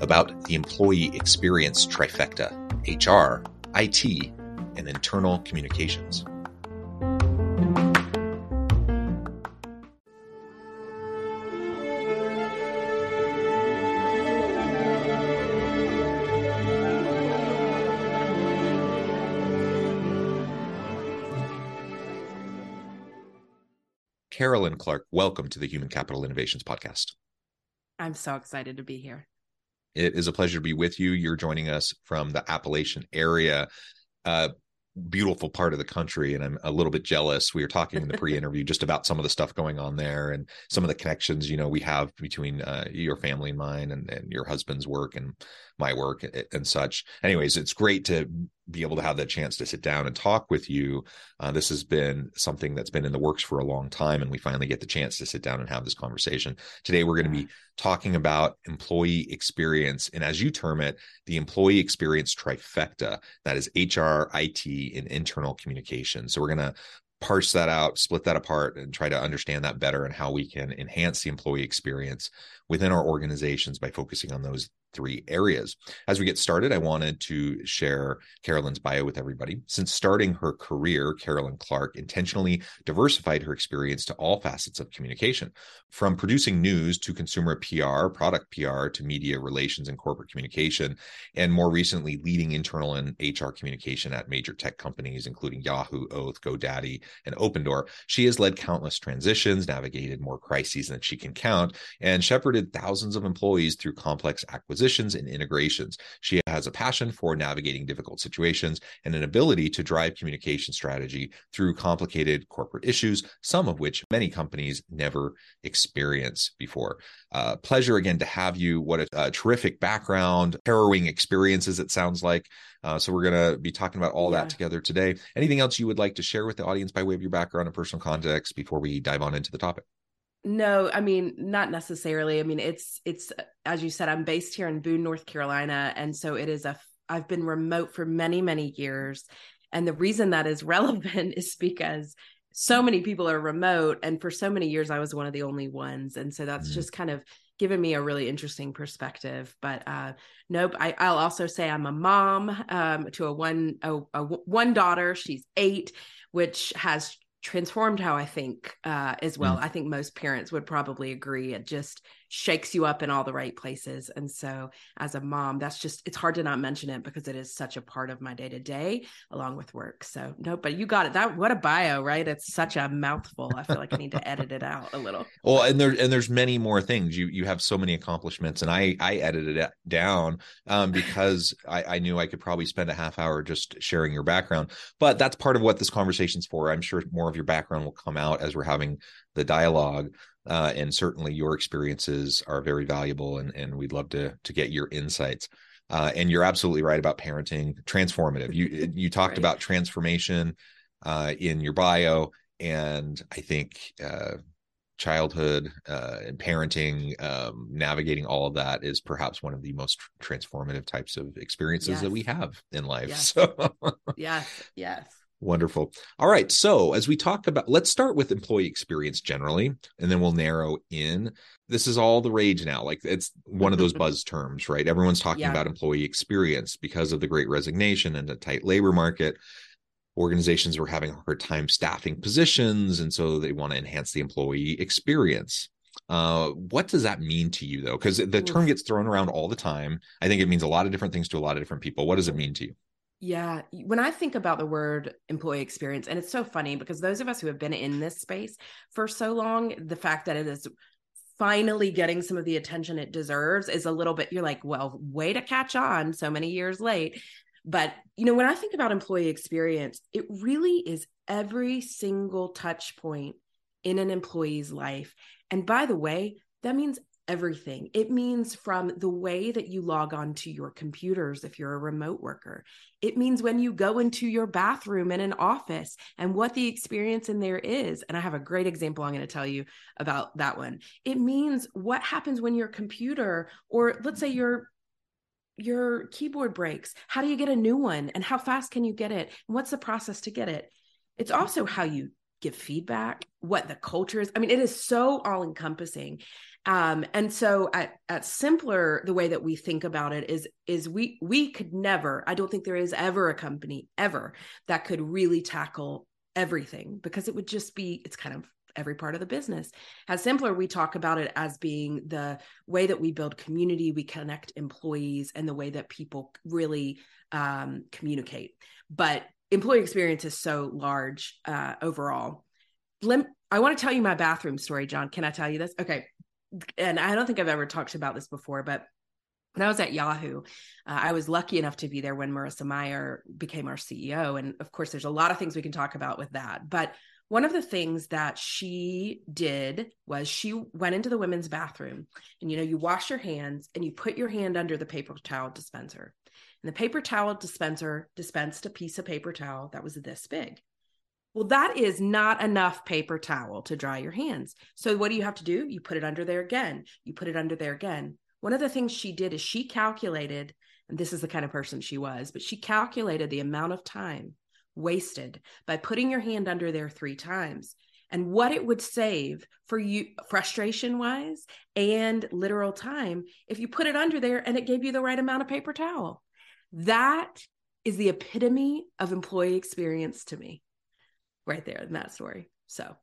about the employee experience trifecta HR, IT, and internal communications. Carolyn Clark, welcome to the Human Capital Innovations Podcast. I'm so excited to be here. It is a pleasure to be with you. You're joining us from the Appalachian area. Uh, beautiful part of the country and i'm a little bit jealous we were talking in the pre-interview just about some of the stuff going on there and some of the connections you know we have between uh, your family and mine and, and your husband's work and my work and such. Anyways, it's great to be able to have that chance to sit down and talk with you. Uh, this has been something that's been in the works for a long time, and we finally get the chance to sit down and have this conversation. Today, we're going to be talking about employee experience, and as you term it, the employee experience trifecta that is HR, IT, and internal communication. So, we're going to parse that out, split that apart, and try to understand that better and how we can enhance the employee experience within our organizations by focusing on those three areas. As we get started, I wanted to share Carolyn's bio with everybody. Since starting her career, Carolyn Clark intentionally diversified her experience to all facets of communication, from producing news to consumer PR, product PR to media relations and corporate communication, and more recently, leading internal and HR communication at major tech companies, including Yahoo, Oath, GoDaddy, and Opendoor. She has led countless transitions, navigated more crises than she can count, and shepherded thousands of employees through complex acquisitions acquisitions and integrations. She has a passion for navigating difficult situations and an ability to drive communication strategy through complicated corporate issues, some of which many companies never experience before. Uh, pleasure again to have you. What a, a terrific background, harrowing experiences, it sounds like. Uh, so we're going to be talking about all yeah. that together today. Anything else you would like to share with the audience by way of your background and personal context before we dive on into the topic? No, I mean not necessarily. I mean it's it's as you said I'm based here in Boone, North Carolina and so it is a I've been remote for many many years and the reason that is relevant is because so many people are remote and for so many years I was one of the only ones and so that's mm-hmm. just kind of given me a really interesting perspective but uh nope I, i'll also say i'm a mom um to a one a, a one daughter she's eight which has transformed how I think uh, as well. Mm. I think most parents would probably agree. It just shakes you up in all the right places. And so, as a mom, that's just, it's hard to not mention it because it is such a part of my day to day along with work. So, no, but you got it. That, what a bio, right? It's such a mouthful. I feel like I need to edit it out a little. Well, and there, and there's many more things. You, you have so many accomplishments, and I, I edited it down um, because I, I knew I could probably spend a half hour just sharing your background. But that's part of what this conversation's for. I'm sure more of your background will come out as we're having the dialogue uh, and certainly your experiences are very valuable and, and we'd love to to get your insights uh, and you're absolutely right about parenting transformative you you talked right. about transformation uh, in your bio and i think uh, childhood uh, and parenting um, navigating all of that is perhaps one of the most transformative types of experiences yes. that we have in life yes. so yes yes Wonderful. All right. So, as we talk about, let's start with employee experience generally, and then we'll narrow in. This is all the rage now. Like, it's one of those buzz terms, right? Everyone's talking yeah. about employee experience because of the great resignation and a tight labor market. Organizations were having a hard time staffing positions, and so they want to enhance the employee experience. Uh, what does that mean to you, though? Because the term gets thrown around all the time. I think it means a lot of different things to a lot of different people. What does it mean to you? Yeah. When I think about the word employee experience, and it's so funny because those of us who have been in this space for so long, the fact that it is finally getting some of the attention it deserves is a little bit, you're like, well, way to catch on so many years late. But, you know, when I think about employee experience, it really is every single touch point in an employee's life. And by the way, that means everything. It means from the way that you log on to your computers if you're a remote worker. It means when you go into your bathroom in an office and what the experience in there is. And I have a great example I'm going to tell you about that one. It means what happens when your computer or let's say your your keyboard breaks. How do you get a new one and how fast can you get it? What's the process to get it? It's also how you give feedback, what the culture is. I mean, it is so all encompassing. Um, and so at, at Simpplr, the way that we think about it is, is we, we could never, I don't think there is ever a company ever that could really tackle everything because it would just be, it's kind of every part of the business. As Simpplr, we talk about it as being the way that we build community, we connect employees, and the way that people really um, communicate. But employee experience is so large uh, overall. I want to tell you my bathroom story, John. Can I tell you this? Okay and I don't think I've ever talked about this before, but when I was at Yahoo, uh, I was lucky enough to be there when Marissa Mayer became our CEO. And of course, there's a lot of things we can talk about with that. But one of the things that she did was she went into the women's bathroom and you know you wash your hands and you put your hand under the paper towel dispenser and the paper towel dispenser dispensed a piece of paper towel that was this big well, that is not enough paper towel to dry your hands. So, what do you have to do? You put it under there again. You put it under there again. One of the things she did is she calculated, and this is the kind of person she was, but she calculated the amount of time wasted by putting your hand under there three times and what it would save for you frustration wise and literal time if you put it under there and it gave you the right amount of paper towel. That is the epitome of employee experience to me right there in that story. So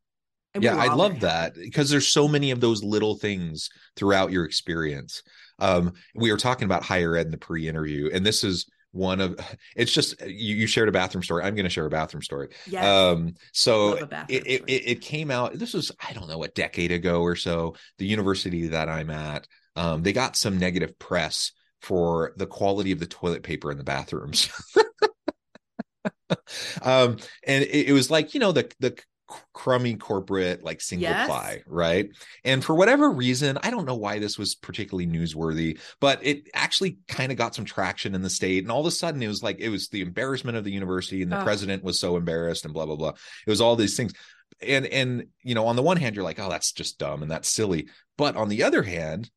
yeah, I love that because there's so many of those little things throughout your experience. Um, we were talking about higher ed in the pre-interview, and this is one of it's just you, you shared a bathroom story. I'm going to share a bathroom story. Yes. Um, so it, it, it came out. This was I don't know a decade ago or so. The university that I'm at, um, they got some negative press for the quality of the toilet paper in the bathrooms. um, and it, it, was like you know the the crummy corporate like single yes. ply right and for whatever reason i don't know why this was particularly newsworthy but it actually kind of got some traction in the state and all of a sudden it was like it was the embarrassment of the university and the oh. president was so embarrassed and blah blah blah it was all these things and and you know on the one hand you're like oh that's just dumb and that's silly but on the other hand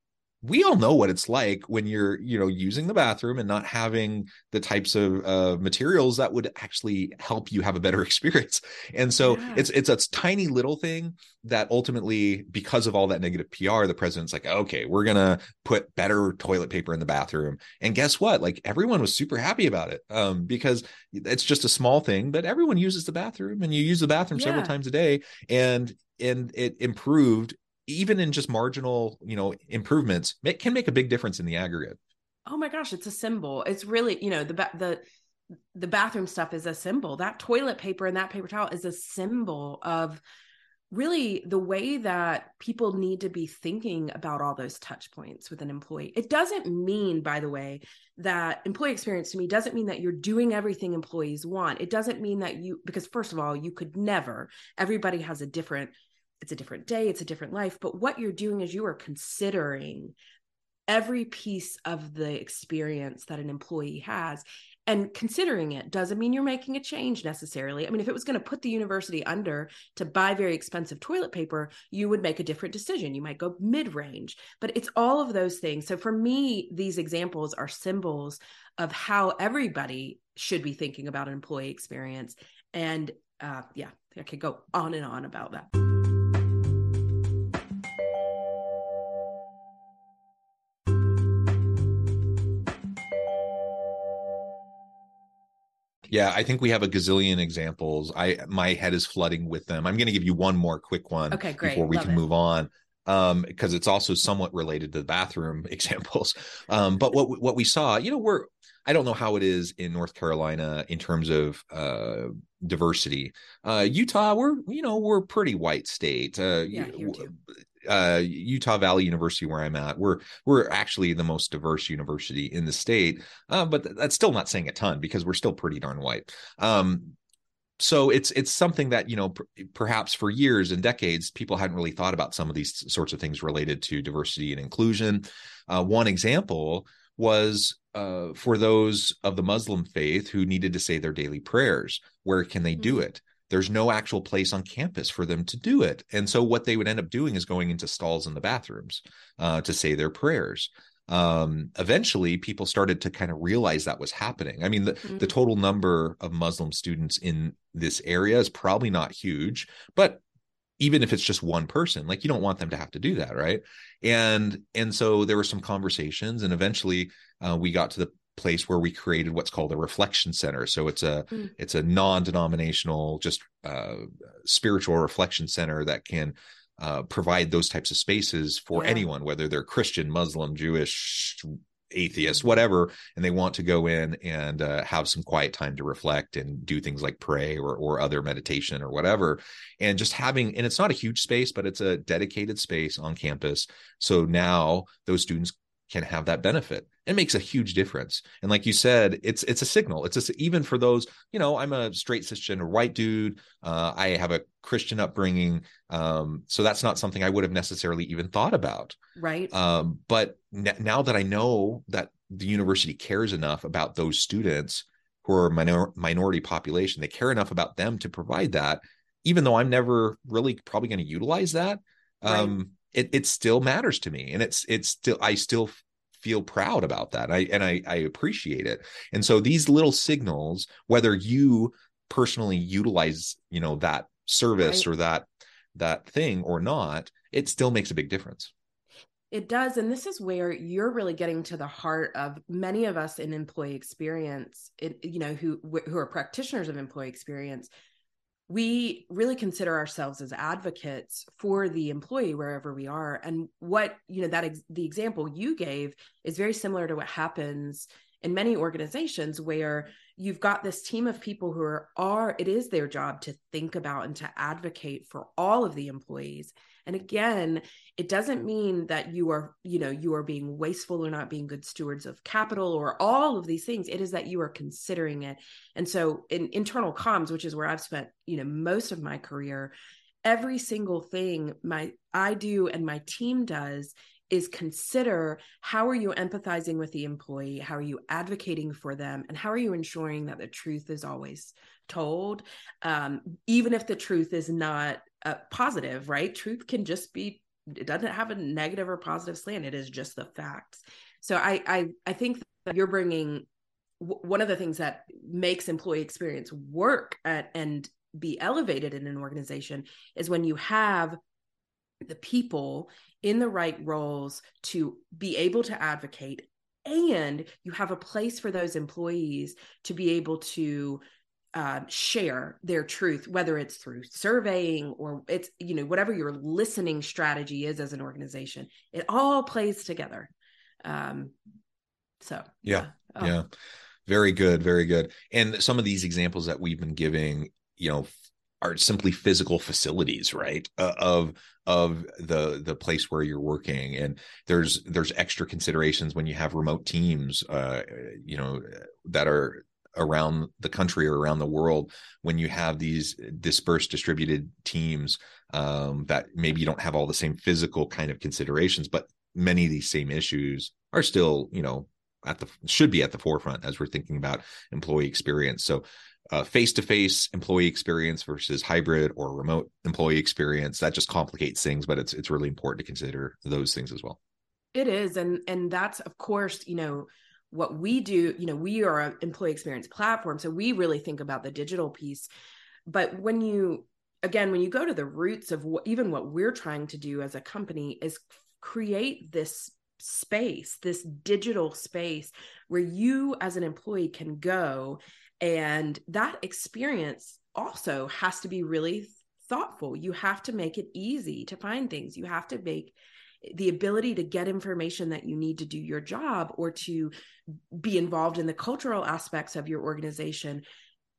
we all know what it's like when you're you know using the bathroom and not having the types of uh, materials that would actually help you have a better experience and so yeah. it's it's a tiny little thing that ultimately because of all that negative pr the president's like okay we're gonna put better toilet paper in the bathroom and guess what like everyone was super happy about it um, because it's just a small thing but everyone uses the bathroom and you use the bathroom yeah. several times a day and and it improved even in just marginal, you know, improvements, it can make a big difference in the aggregate. Oh my gosh, it's a symbol. It's really, you know, the the the bathroom stuff is a symbol. That toilet paper and that paper towel is a symbol of really the way that people need to be thinking about all those touch points with an employee. It doesn't mean, by the way, that employee experience to me doesn't mean that you're doing everything employees want. It doesn't mean that you, because first of all, you could never, everybody has a different it's a different day, it's a different life. But what you're doing is you are considering every piece of the experience that an employee has. And considering it doesn't mean you're making a change necessarily. I mean, if it was going to put the university under to buy very expensive toilet paper, you would make a different decision. You might go mid range, but it's all of those things. So for me, these examples are symbols of how everybody should be thinking about an employee experience And uh, yeah, I could go on and on about that. Yeah, I think we have a gazillion examples. I my head is flooding with them. I'm going to give you one more quick one okay, great. before we Love can it. move on. Um, because it's also somewhat related to the bathroom examples. Um, but what what we saw, you know, we're I don't know how it is in North Carolina in terms of uh diversity. Uh Utah, we're you know, we're a pretty white state. Uh Yeah, here too. Uh, Utah Valley University, where I'm at, we're we're actually the most diverse university in the state, uh, but th- that's still not saying a ton because we're still pretty darn white. Um, so it's it's something that you know per- perhaps for years and decades people hadn't really thought about some of these sorts of things related to diversity and inclusion. Uh, one example was uh, for those of the Muslim faith who needed to say their daily prayers. Where can they do Mhm. it? There's no actual place on campus for them to do it. And so what they would end up doing is going into stalls in the bathrooms uh, to say their prayers. Um, eventually, people started to kind of realize that was happening. I mean, the, Mhm. the total number of Muslim students in this area is probably not huge, but even if it's just one person like you don't want them to have to do that right and and so there were some conversations and eventually uh, we got to the place where we created what's called a reflection center so it's a Mm. it's a non-denominational just uh, spiritual reflection center that can uh, provide those types of spaces for Yeah. anyone whether they're christian muslim jewish atheist whatever and they want to go in and uh, have some quiet time to reflect and do things like pray or or other meditation or whatever and just having and it's not a huge space but it's a dedicated space on campus so now those students can have that benefit. It makes a huge difference. And like you said it's it's a signal. It's a, even for those you know i'm a straight cisgender white dude uh, i have a christian upbringing um, so that's not something i would have necessarily even thought about. Right. Um, but n- now that I know that the university cares enough about those students who are minor- minority population, they care enough about them to provide that, even though I'm never really probably going to utilize that. Um, it it still matters to me, and it's it's still I still feel proud about that. I and I I appreciate it. And so these little signals, whether you personally utilize you know that service Right. or that that thing or not, it still makes a big difference. It does. And this is where you're really getting to the heart of many of us in employee experience, it, you know, who who are practitioners of employee experience. We really consider ourselves as advocates for the employee wherever we are. And what, you know, that ex- the example you gave is very similar to what happens in many organizations where you've got this team of people who are, are it is their job to think about and to advocate for all of the employees. And again, it doesn't mean that you are you know you are being wasteful or not being good stewards of capital or all of these things. It is that you are considering it. And so in internal comms which is where i've spent you know most of my career every single thing my i do and my team does is consider how are you empathizing with the employee? How are you advocating for them? And how are you ensuring that the truth is always told? Um, even if the truth is not uh, positive right? Truth can just be it doesn't have a negative or positive slant. It is just the facts. So i i, I think that you're bringing w- one of the things that makes employee experience work at, and be elevated in an organization is when you have the people in the right roles to be able to advocate and you have a place for those employees to be able to uh, share their truth, whether it's through surveying or it's, you know, whatever your listening strategy is as an organization, it all plays together. Um, so, Yeah. Oh, yeah very good very good and some of these examples that we've been giving you know are simply physical facilities right uh, of of the the place where you're working and there's there's extra considerations when you have remote teams uh you know that are around the country or around the world when you have these dispersed distributed teams um that maybe you don't have all the same physical kind of considerations but many of these same issues are still you know at the should be at the forefront as we're thinking about employee experience. So uh, face-to-face employee experience versus hybrid or remote employee experience that just complicates things, but it's it's really important to consider those things as well. It is, and and that's of course, you know, what we do. You know, we are an employee experience platform, so we really think about the digital piece. but when you again when you go to the roots of what even what we're trying to do as a company is create this space this digital space where you as an employee can go and that experience also has to be really thoughtful you have to make it easy to find things you have to make the ability to get information that you need to do your job or to be involved in the cultural aspects of your organization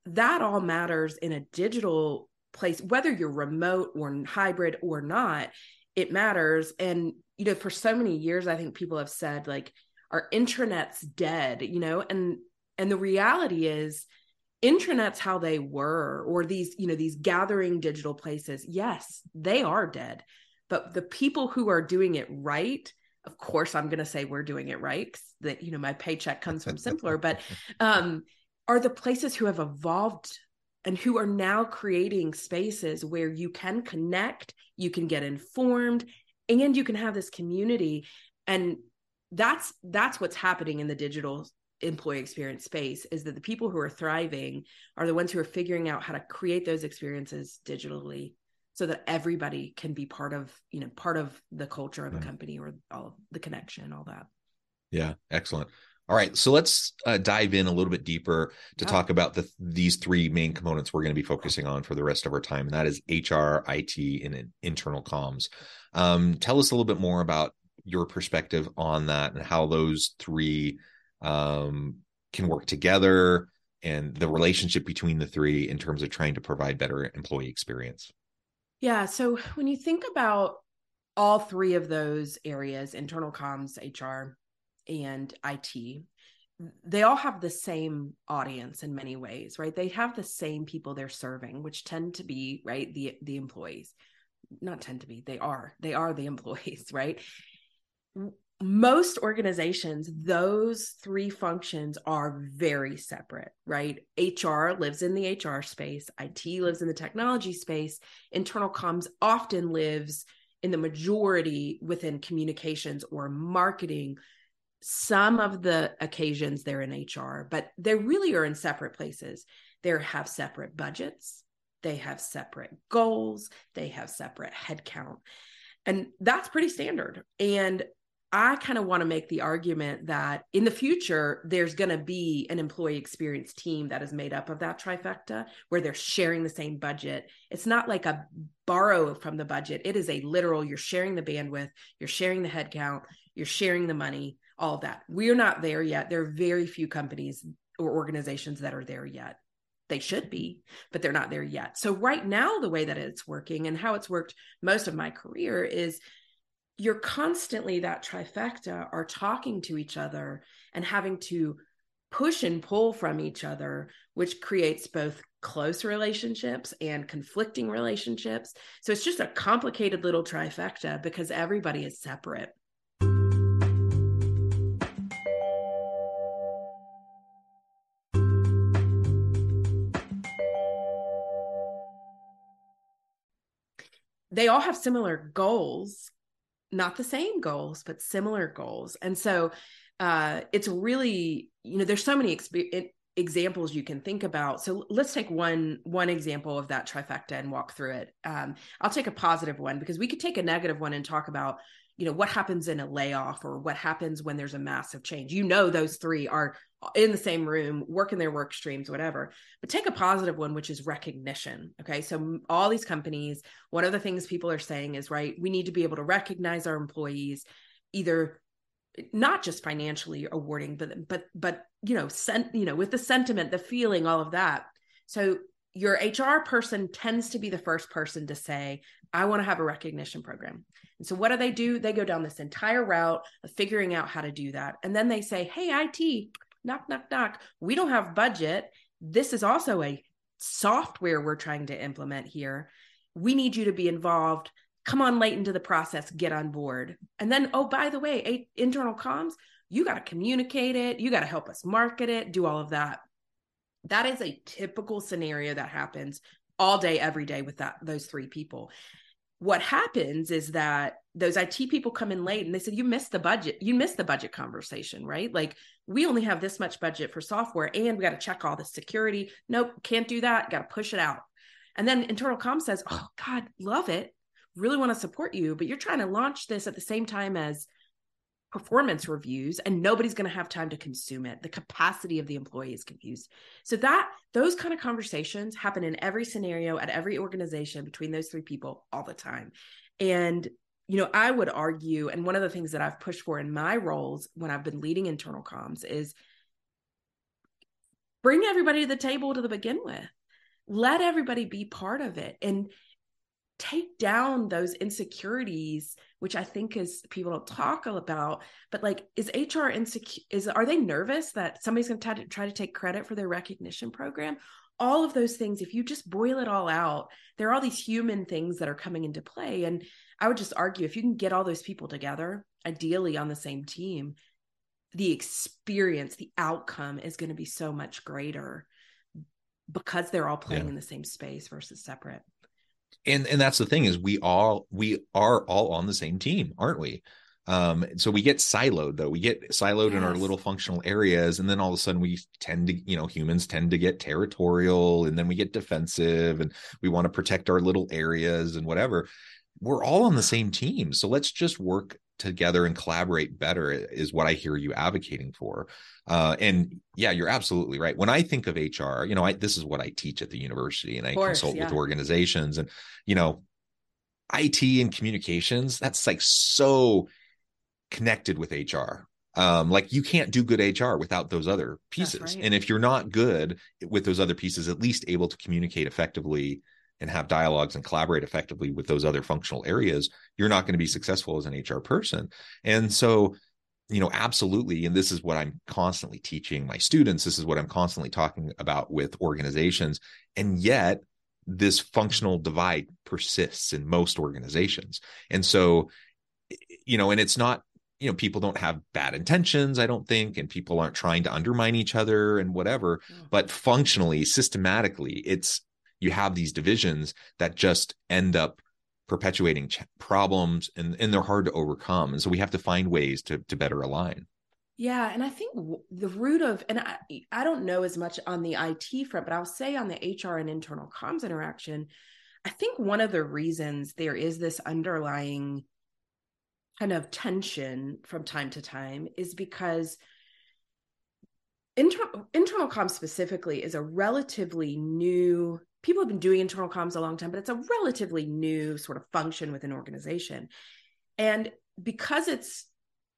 that all matters in a digital place whether you're remote or hybrid or not it matters. And you know for so many years i think people have said like our intranet's dead you know and and the reality is intranets how they were or these you know these gathering digital places yes they are dead but the people who are doing it right of course i'm going to say we're doing it right that you know my paycheck comes from Simpplr but um are the places who have evolved and who are now creating spaces where you can connect you can get informed and you can have this community. And that's that's what's happening in the digital employee experience space is that the people who are thriving are the ones who are figuring out how to create those experiences digitally so that everybody can be part of you know part of the culture of a company or all the connection all that. Yeah excellent. All right so let's uh, dive in a little bit deeper to yeah. talk about the these three main components we're going to be focusing on for the rest of our time and that is hr it and internal comms. Um, tell us a little bit more about your perspective on that and how those three um, can work together and the relationship between the three in terms of trying to provide better employee experience yeah. So when you think about all three of those areas internal comms, HR, and IT they all have the same audience in many ways right? They have the same people they're serving which tend to be right the the employees. Not tend to be they are. They are the employees right most organizations those three functions are very separate right? Hr lives in the hr space it lives in the technology space internal comms often lives in the majority within communications or marketing. Some of the occasions they're in hr but they really are in separate places. They have separate budgets they have separate goals they have separate headcount and that's pretty standard. And I kind of want to make the argument that in the future, there's going to be an employee experience team that is made up of that trifecta where they're sharing the same budget. It's not like a borrow from the budget, it is a literal you're sharing the bandwidth, you're sharing the headcount, you're sharing the money, all of that. We're not there yet. There are very few companies or organizations that are there yet. They should be, but they're not there yet. So, right now, the way that it's working and how it's worked most of my career is you're constantly that trifecta are talking to each other and having to push and pull from each other which creates both close relationships and conflicting relationships. So it's just a complicated little trifecta because everybody is separate. They all have similar goals not the same goals but similar goals. And so uh it's really you know there's so many exp- examples you can think about. So let's take one one example of that trifecta and walk through it. Um i'll take a positive one because we could take a negative one and talk about you know what happens in a layoff or what happens when there's a massive change. You know those three are in the same room working their work streams whatever but take a positive one which is recognition okay so all these companies one of the things people are saying is right we need to be able to recognize our employees either eh, not just financially awarding but but but you know sent you know with the sentiment the feeling all of that so your hr person tends to be the first person to say i want to have a recognition program and so what do they do? They go down this entire route of figuring out how to do that. And then they say, hey, IT, knock, knock, knock. We don't have budget. This is also a software we're trying to implement here. We need you to be involved. Come on late into the process, get on board. And then, oh, by the way, internal comms, you got to communicate it. You got to help us market it, do all of that. That is a typical scenario that happens all day, every day with that those three people what happens is that those IT people come in late and they said, You missed the budget. You missed the budget conversation, right? Like, we only have this much budget for software and we got to check all the security. Nope, can't do that. Got to push it out. And then internal comms says, Oh God, love it. Really want to support you, but you're trying to launch this at the same time as performance reviews and nobody's going to have time to consume it. The capacity of the employee is confused so that those kind of conversations happen in every scenario at every organization between those three people all the time. And you know i would argue and one of the things that i've pushed for in my roles when i've been leading internal comms is bring everybody to the table to the begin with. Let everybody be part of it. And take down those insecurities which i think is people don't talk about but like is hr insecure is are they nervous that somebody's going to try to take credit for their recognition program? All of those things if you just boil it all out there are all these human things that are coming into play. And i would just argue if you can get all those people together ideally on the same team the experience the outcome is going to be so much greater because they're all playing yeah. in the same space versus separate and and that's the thing is we all we are all on the same team aren't we? Um so we get siloed though. We get siloed yes. in our little functional areas and then all of a sudden we tend to you know humans tend to get territorial and then we get defensive and we want to protect our little areas and whatever. We're all on the same team so let's just work together and collaborate better is what I hear you advocating for. Uh, and yeah, you're absolutely right. When I think of HR, you know, I, this is what I teach at the university and I course, consult yeah. with organizations and, you know, IT and communications, that's like so connected with HR. Um, like you can't do good HR without those other pieces. Right. And if you're not good with those other pieces, at least able to communicate effectively and have dialogues and collaborate effectively with those other functional areas, you're not going to be successful as an HR person. And so, you know, absolutely. And this is what I'm constantly teaching my students. This is what I'm constantly talking about with organizations. And yet, this functional divide persists in most organizations. And so, you know, and it's not you know people don't have bad intentions i don't think and people aren't trying to undermine each other and whatever mm. but functionally systematically it's you have these divisions that just end up perpetuating ch- problems and, and they're hard to overcome. And so we have to find ways to, to better align. Yeah and i think the root of and I, I don't know as much on the it front but i'll say on the hr and internal comms interaction i think one of the reasons there is this underlying kind of tension from time to time is because inter- internal comms specifically is a relatively new people have been doing internal comms a long time, but it's a relatively new sort of function within organization. And because it's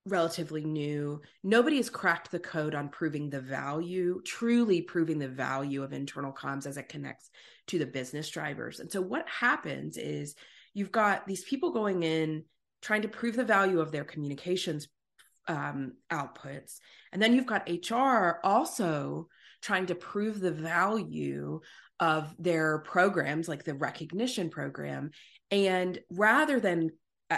relatively new, nobody has cracked the code on proving the value, truly proving the value of internal comms as it connects to the business drivers. And so what happens is you've got these people going in trying to prove the value of their communications um, outputs. And then you've got HR also trying to prove the value of their programs like the recognition program. And rather than uh,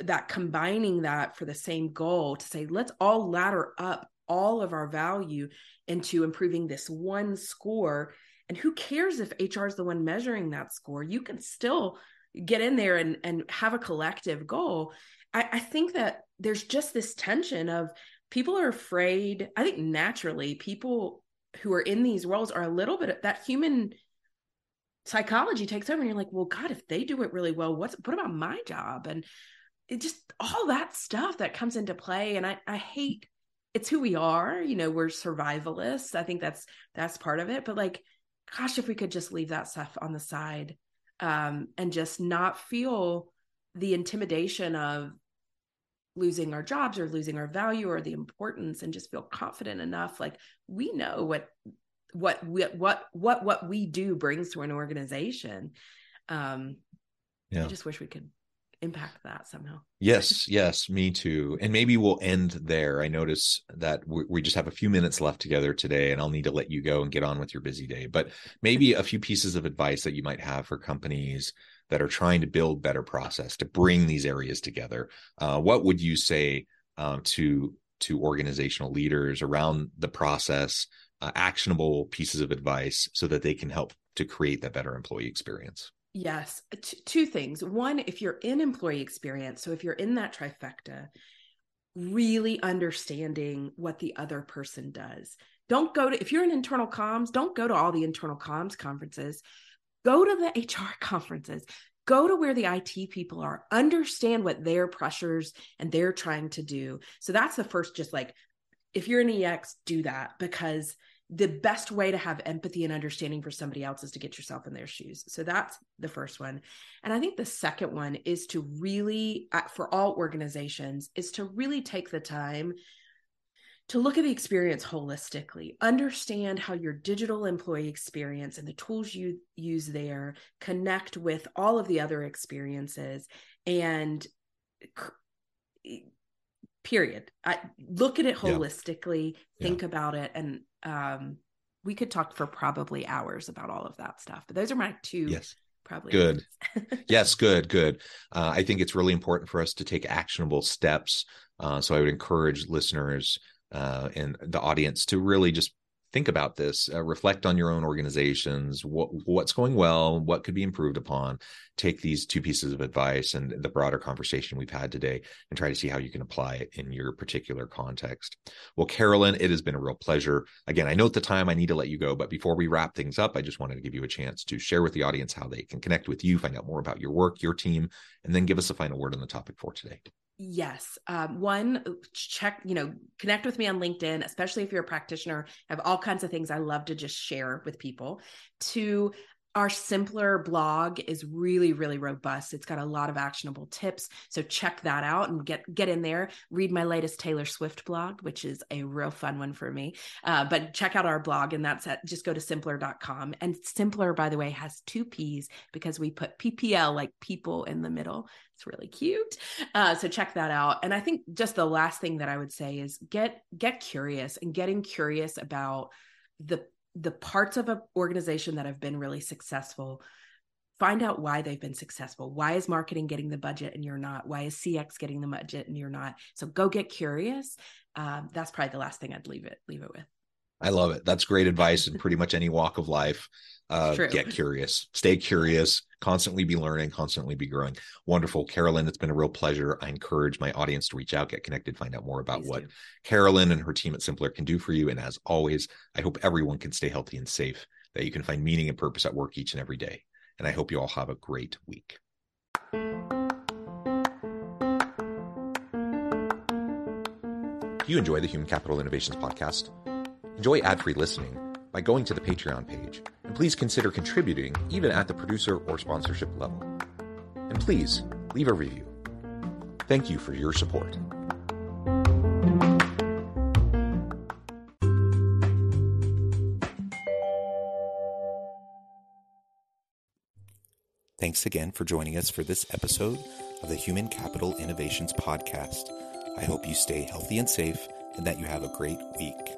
that combining that for the same goal to say let's all ladder up all of our value into improving this one score and who cares if hr is the one measuring that score? You can still get in there and and have a collective goal. I, I think that there's just this tension of people are afraid i think naturally people who are in these roles are a little bit that human psychology takes over and you're like well god if they do it really well what's what about my job? And it just all that stuff that comes into play. And i i hate it's who we are you know we're survivalists. I think that's that's part of it. But like gosh if we could just leave that stuff on the side um and just not feel the intimidation of losing our jobs or losing our value or the importance and just feel confident enough like we know what what we, what what what we do brings to an organization um yeah. i just wish we could impact that somehow. Yes yes me too. And maybe we'll end there. I notice that we, just have a few minutes left together today and i'll need to let you go and get on with your busy day. But maybe a few pieces of advice that you might have for companies that are trying to build better process to bring these areas together. Uh, what would you say um, to to organizational leaders around the process uh, actionable pieces of advice so that they can help to create that better employee experience yes T- two things. One if you're in employee experience so if you're in that trifecta really understanding what the other person does. Don't go to if you're in internal comms don't go to all the internal comms conferences. Go to the hr conferences. Go to where the IT people are, understand what their pressures and they're trying to do. So that's the first, just like if you're an EX, do that because the best way to have empathy and understanding for somebody else is to get yourself in their shoes. So that's the first one. And I think the second one is to really, uh, for all organizations, is to really take the time to look at the experience holistically, understand how your digital employee experience and the tools you use there connect with all of the other experiences and period. I look at it holistically, yeah. think yeah. about it and um we could talk for probably hours about all of that stuff. But those are my two yes. probably good. yes good good. Uh, i think it's really important for us to take actionable steps uh, so i would encourage listeners uh, and the audience to really just think about this uh, reflect on your own organizations what what's going well what could be improved upon. Take these two pieces of advice and the broader conversation we've had today and try to see how you can apply it in your particular context. Well carolyn it has been a real pleasure. Again i know at the time i need to let you go but before we wrap things up i just wanted to give you a chance to share with the audience how they can connect with you find out more about your work your team and then give us a final word on the topic for today Yes. Um, one, uh, check, you know, connect with me on LinkedIn, especially if you're a practitioner. I have all kinds of things I love to just share with people. Two, our Simpplr blog is really really robust. It's got a lot of actionable tips. So check that out and get get in there. Read my latest taylor swift blog which is a real fun one for me. Uh, but check out our blog and that's at just go to Simpplr.com and Simpplr by the way has two p's because we put ppl like people in the middle. It's really cute. Uh, so check that out. And i think just the last thing that i would say is get get curious and getting curious about the the parts of an organization that have been really successful find out why they've been successful. Why is marketing getting the budget and you're not? Why is cx getting the budget and you're not? So go get curious. Um, that's probably the last thing i'd leave it leave it with I love it. That's great advice in pretty much any walk of life. Uh, get curious, stay curious, constantly be learning, constantly be growing. Wonderful. Carolyn, it's been a real pleasure. I encourage my audience to reach out, get connected, find out more about Please what do. Carolyn and her team at Simpplr can do for you. And as always, I hope everyone can stay healthy and safe, that you can find meaning and purpose at work each and every day. And I hope you all have a great week. You enjoy the Human Capital Innovations podcast? Enjoy ad free listening by going to the Patreon page, and please consider contributing even at the producer or sponsorship level. And please leave a review. Thank you for your support. Thanks again for joining us for this episode of the Human Capital Innovations Podcast. I hope you stay healthy and safe and that you have a great week.